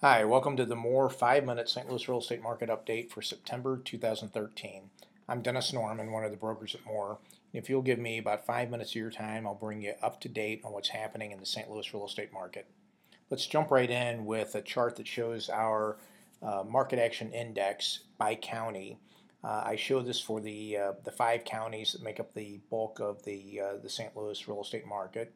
Hi, welcome to the Moore 5 Minute St. Louis Real Estate Market Update for September 2013. I'm Dennis Norman, one of the brokers at Moore. If you'll give me about five minutes of your time, I'll bring you up to date on what's happening in the St. Louis real estate market. Let's jump right in with a chart that shows our uh, market action index by county. Uh, I show this for the uh, the five counties that make up the bulk of the uh, the St. Louis real estate market,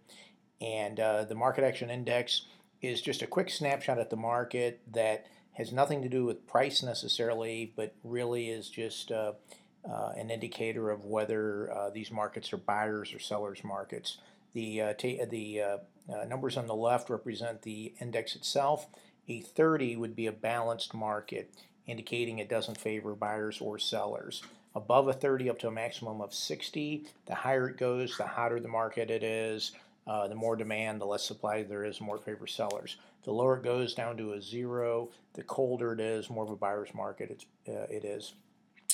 and uh, the market action index is just a quick snapshot at the market that has nothing to do with price necessarily, but really is just uh, uh, an indicator of whether uh, these markets are buyers or sellers markets. The, uh, the uh, uh, numbers on the left represent the index itself. A 30 would be a balanced market, indicating it doesn't favor buyers or sellers. Above a 30 up to a maximum of 60, the higher it goes, the hotter the market it is, uh, the more demand, the less supply there is, the more favor sellers. The lower it goes down to a zero, the colder it is, more of a buyer's market it's, uh, it is.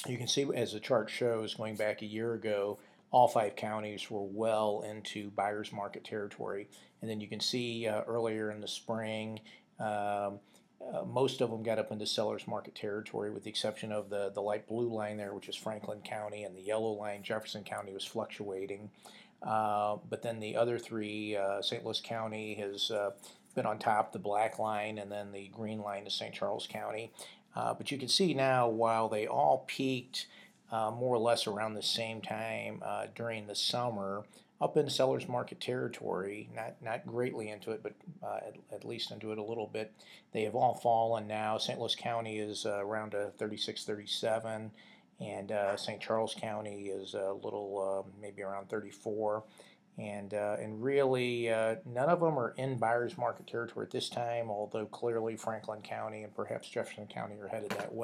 You can see as the chart shows, going back a year ago, all five counties were well into buyer's market territory. And then you can see uh, earlier in the spring, um, uh, most of them got up into seller's market territory with the exception of the, the light blue line there, which is Franklin County, and the yellow line, Jefferson County, was fluctuating. Uh, but then the other three, uh, St. Louis County has uh, been on top, the black line, and then the green line is St. Charles County. Uh, but you can see now, while they all peaked uh, more or less around the same time during the summer, up in seller's market territory, not not greatly into it, but uh, at, at, least into it a little bit. They have all fallen now. St. Louis County is uh, around a 36, 37 and uh, St. Charles County is a little, uh, maybe around 34. And, uh, and really, uh, none of them are in buyer's market territory at this time, although clearly Franklin County and perhaps Jefferson County are headed that way.